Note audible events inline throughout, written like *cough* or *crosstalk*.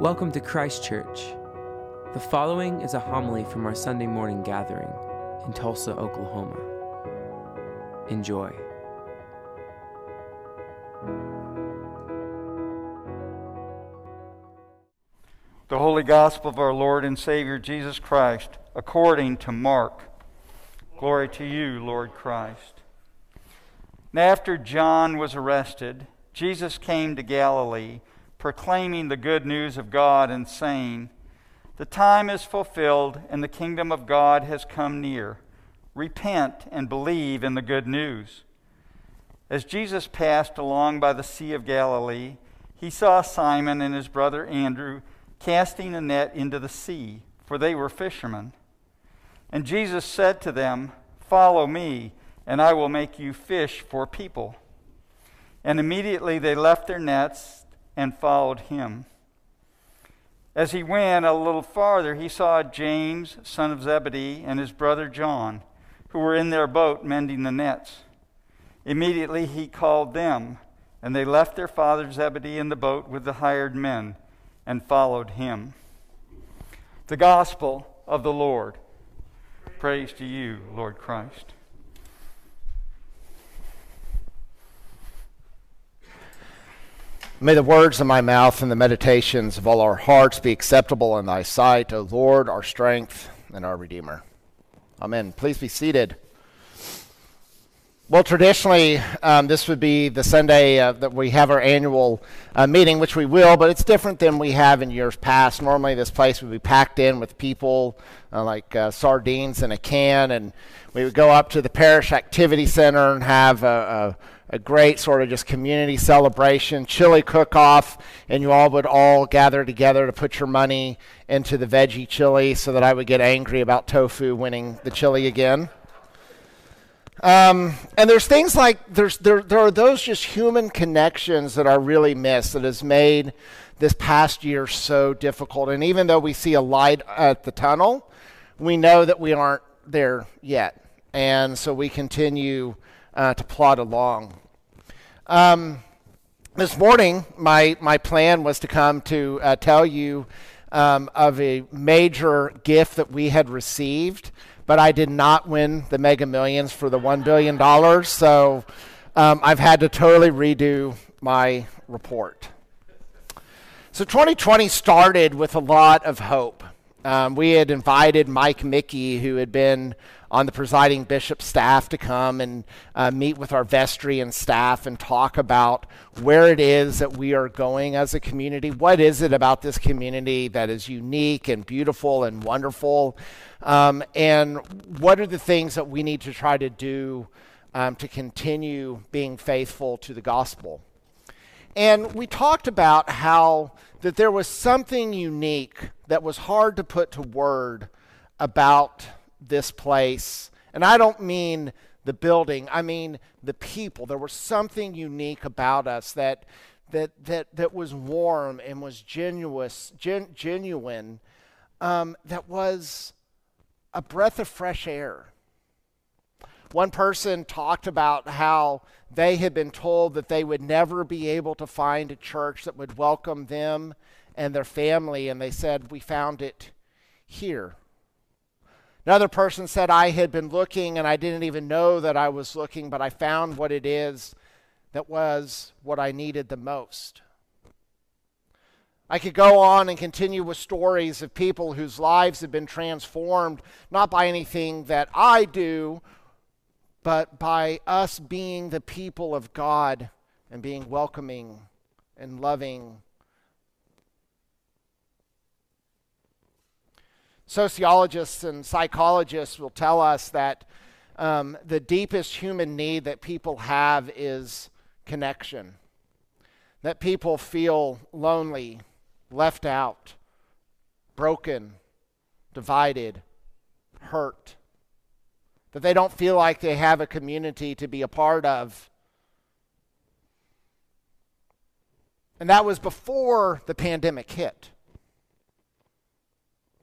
Welcome to Christ Church. The following is a homily from our Sunday morning gathering in Tulsa, Oklahoma. Enjoy. The Holy Gospel of our Lord and Savior Jesus Christ, according to Mark. Glory to you, Lord Christ. Now, after John was arrested, Jesus came to Galilee, proclaiming the good news of God and saying, The time is fulfilled and the kingdom of God has come near. Repent and believe in the good news. As Jesus passed along by the Sea of Galilee, he saw Simon and his brother Andrew casting a net into the sea, for they were fishermen. And Jesus said to them, Follow me, and I will make you fish for people. And immediately they left their nets and followed him. As he went a little farther, he saw James, son of Zebedee, and his brother John, who were in their boat mending the nets. Immediately he called them, and they left their father Zebedee in the boat with the hired men and followed him. The gospel of the Lord. Praise to you, Lord Christ. May the words of my mouth and the meditations of all our hearts be acceptable in thy sight, O Lord, our strength and our Redeemer. Amen. Please be seated. Well, traditionally, um, this would be the Sunday uh, that we have our annual uh, meeting, which we will, but it's different than we have in years past. Normally, this place would be packed in with people uh, like uh, sardines in a can, and we would go up to the parish activity center and have a, a, a great sort of just community celebration, chili cook off, and you all would all gather together to put your money into the veggie chili so that I would get angry about tofu winning the chili again. Um, and there's things like there's there there are those just human connections that are really missed that has made this past year so difficult. And even though we see a light at the tunnel, we know that we aren't there yet, and so we continue uh, to plod along. Um, this morning, my my plan was to come to uh, tell you um, of a major gift that we had received but I did not win the Mega Millions for the $1 billion. So um, I've had to totally redo my report. So 2020 started with a lot of hope. Um, we had invited Mike Mickey, who had been on the presiding bishop's staff, to come and uh, meet with our vestry and staff and talk about where it is that we are going as a community. What is it about this community that is unique and beautiful and wonderful? Um, and what are the things that we need to try to do um, to continue being faithful to the gospel? And we talked about how that there was something unique that was hard to put to word about this place. And I don't mean the building, I mean the people. There was something unique about us that that that that was warm and was genuine, gen, genuine um, that was a breath of fresh air. One person talked about how they had been told that they would never be able to find a church that would welcome them and their family, and they said, We found it here. Another person said, I had been looking and I didn't even know that I was looking, but I found what it is that was what I needed the most. I could go on and continue with stories of people whose lives have been transformed, not by anything that I do, but by us being the people of God and being welcoming and loving. Sociologists and psychologists will tell us that um, the deepest human need that people have is connection. That people feel lonely, left out, broken, divided, hurt. That they don't feel like they have a community to be a part of. And that was before the pandemic hit.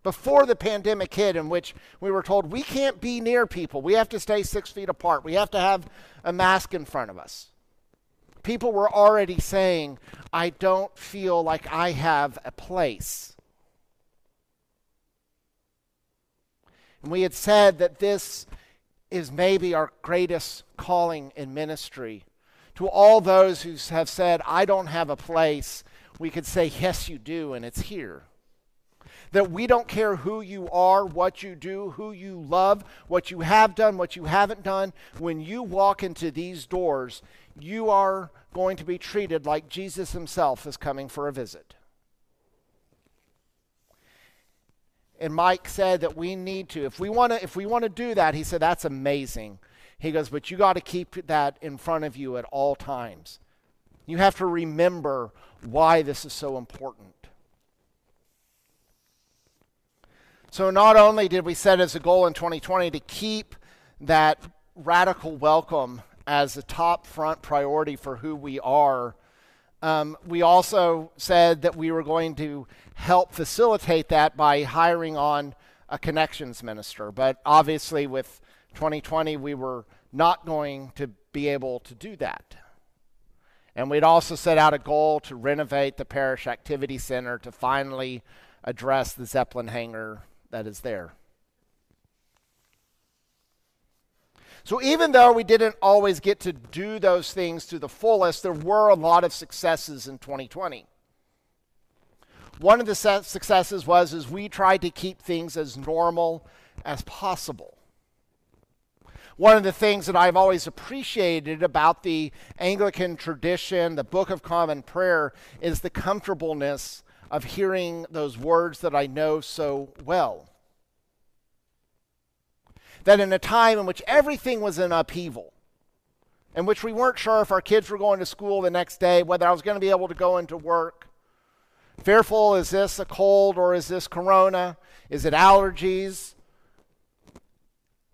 Before the pandemic hit, in which we were told we can't be near people. We have to stay six feet apart. We have to have a mask in front of us. People were already saying, I don't feel like I have a place. And we had said that this is maybe our greatest calling in ministry. To all those who have said, I don't have a place, we could say, Yes, you do, and it's here. That we don't care who you are, what you do, who you love, what you have done, what you haven't done. When you walk into these doors, you are going to be treated like Jesus himself is coming for a visit. And Mike said that we need to, if we want to, if we want to do that, he said that's amazing. He goes, but you got to keep that in front of you at all times. You have to remember why this is so important. So not only did we set as a goal in 2020 to keep that radical welcome as a top front priority for who we are, um, we also said that we were going to help facilitate that by hiring on a connections minister. But obviously, with 2020, we were not going to be able to do that. And we'd also set out a goal to renovate the parish activity center to finally address the Zeppelin hangar that is there. So even though we didn't always get to do those things to the fullest, there were a lot of successes in 2020. One of the successes was is we tried to keep things as normal as possible. One of the things that I've always appreciated about the Anglican tradition, the Book of Common Prayer, is the comfortableness of hearing those words that I know so well that in a time in which everything was in upheaval, in which we weren't sure if our kids were going to school the next day, whether I was going to be able to go into work, fearful is this a cold or is this corona? Is it allergies?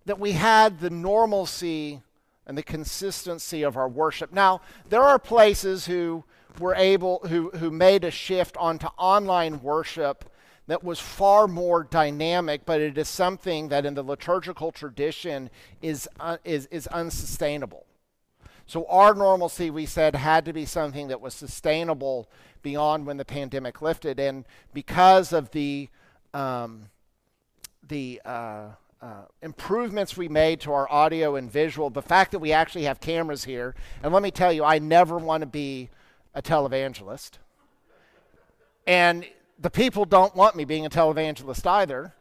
That we had the normalcy and the consistency of our worship. Now, there are places who were able who who made a shift onto online worship that was far more dynamic, but it is something that in the liturgical tradition is, uh, is, is unsustainable. So, our normalcy, we said, had to be something that was sustainable beyond when the pandemic lifted. And because of the, um, the uh, uh, improvements we made to our audio and visual, the fact that we actually have cameras here, and let me tell you, I never want to be a televangelist. And the people don't want me being a televangelist either,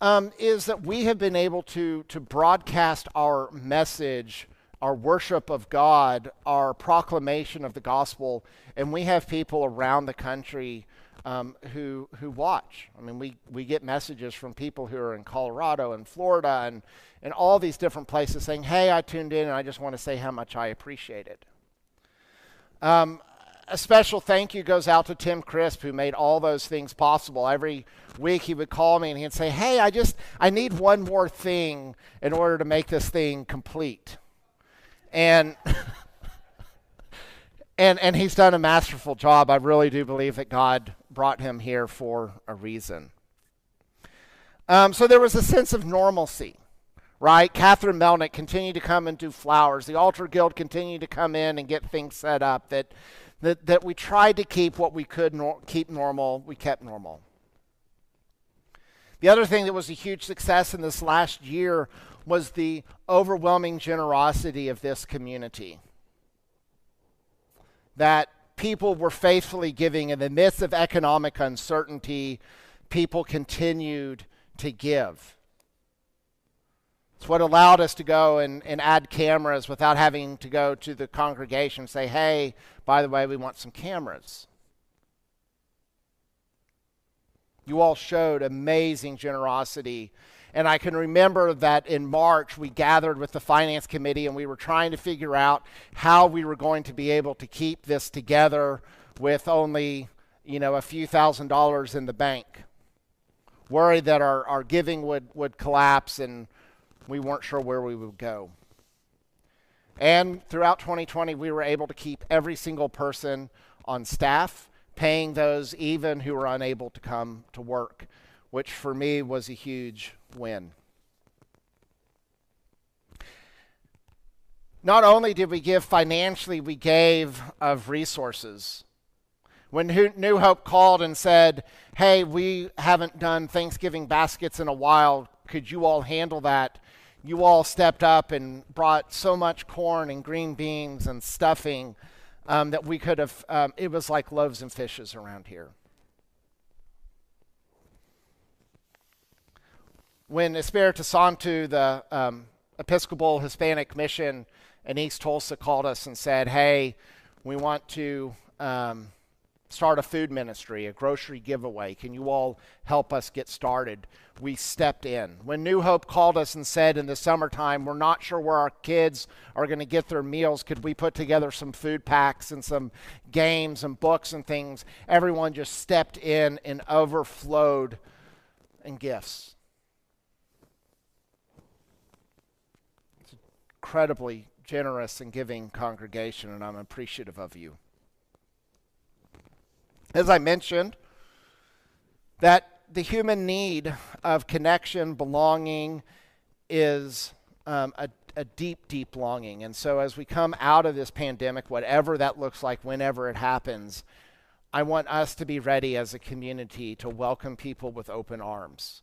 um, is that we have been able to, to broadcast our message, our worship of God, our proclamation of the gospel, and we have people around the country um, who, who watch. I mean, we, we get messages from people who are in Colorado and Florida and, and all these different places saying, Hey, I tuned in and I just want to say how much I appreciate it. Um, a special thank you goes out to Tim Crisp, who made all those things possible. Every week he would call me and he'd say, Hey, I just, I need one more thing in order to make this thing complete. And, *laughs* and, and he's done a masterful job. I really do believe that God brought him here for a reason. Um, so there was a sense of normalcy right? Catherine Melnick continued to come and do flowers. The Altar Guild continued to come in and get things set up. That that, that we tried to keep what we could nor- keep normal, we kept normal. The other thing that was a huge success in this last year was the overwhelming generosity of this community. That people were faithfully giving in the midst of economic uncertainty, people continued to give. It's what allowed us to go and, and add cameras without having to go to the congregation and say, hey, by the way, we want some cameras. You all showed amazing generosity. And I can remember that in March, we gathered with the finance committee and we were trying to figure out how we were going to be able to keep this together with only, you know, a few thousand dollars in the bank. Worried that our, our giving would, would collapse and we weren't sure where we would go. And throughout 2020, we were able to keep every single person on staff, paying those even who were unable to come to work, which for me was a huge win. not only did we give financially, we gave of resources. When New Hope called and said, Hey, we haven't done Thanksgiving baskets in a while, could you all handle that? You all stepped up and brought so much corn and green beans and stuffing um, that we could have, um, it was like loaves and fishes around here. When Espiritu Santo, the um, Episcopal Hispanic Mission in East Tulsa, called us and said, Hey, we want to um, start a food ministry, a grocery giveaway. Can you all help us get started? We stepped in. When New Hope called us and said in the summertime, we're not sure where our kids are going to get their meals, could we put together some food packs and some games and books and things? Everyone just stepped in and overflowed in gifts. It's incredibly generous and giving congregation, and I'm appreciative of you. As I mentioned, that the human need of connection, belonging, is um, a, a deep, deep longing. And so, as we come out of this pandemic, whatever that looks like, whenever it happens, I want us to be ready as a community to welcome people with open arms,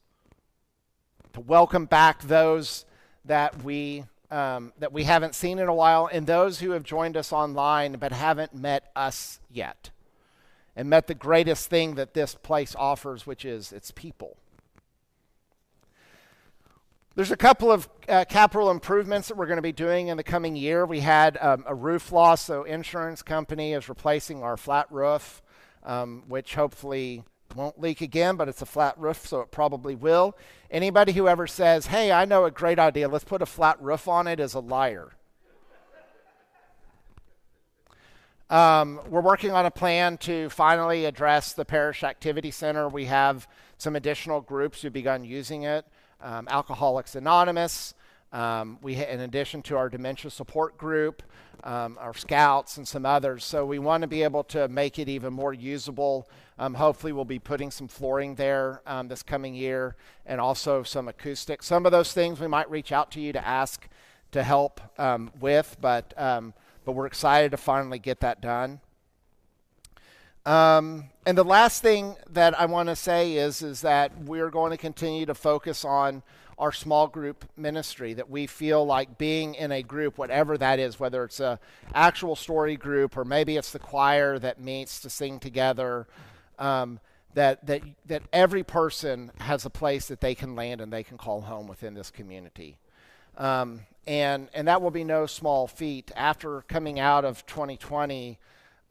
to welcome back those that we um, that we haven't seen in a while, and those who have joined us online but haven't met us yet and met the greatest thing that this place offers, which is its people. There's a couple of uh, capital improvements that we're going to be doing in the coming year. We had um, a roof loss, so insurance company is replacing our flat roof, um, which hopefully won't leak again, but it's a flat roof, so it probably will. Anybody who ever says, "Hey, I know a great idea. Let's put a flat roof on it," is a liar. Um, we're working on a plan to finally address the parish activity center. We have some additional groups who've begun using it. Um, Alcoholics Anonymous. Um, we, in addition to our dementia support group, um, our scouts, and some others. So we want to be able to make it even more usable. Um, hopefully, we'll be putting some flooring there um, this coming year, and also some acoustics. Some of those things we might reach out to you to ask to help with, but but we're excited to finally get that done. Um, and the last thing that I want to say is, is that we're going to continue to focus on our small group ministry. That we feel like being in a group, whatever that is, whether it's a actual story group or maybe it's the choir that meets to sing together. Um, that that that every person has a place that they can land and they can call home within this community. Um, and and that will be no small feat. After coming out of 2020,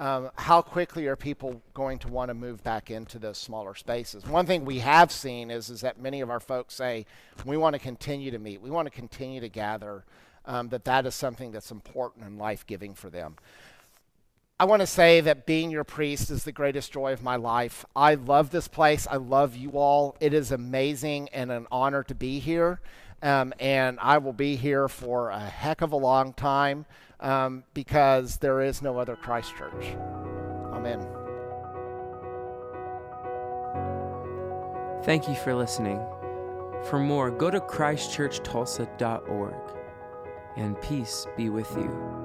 um, how quickly are people going to want to move back into those smaller spaces? One thing we have seen is is that many of our folks say we want to continue to meet, we want to continue to gather. Um, that that is something that's important and life giving for them. I want to say that being your priest is the greatest joy of my life. I love this place. I love you all. It is amazing and an honor to be here. Um, and I will be here for a heck of a long time um, because there is no other Christ Church. Amen. Thank you for listening. For more, go to christchurchtulsa.org, and peace be with you.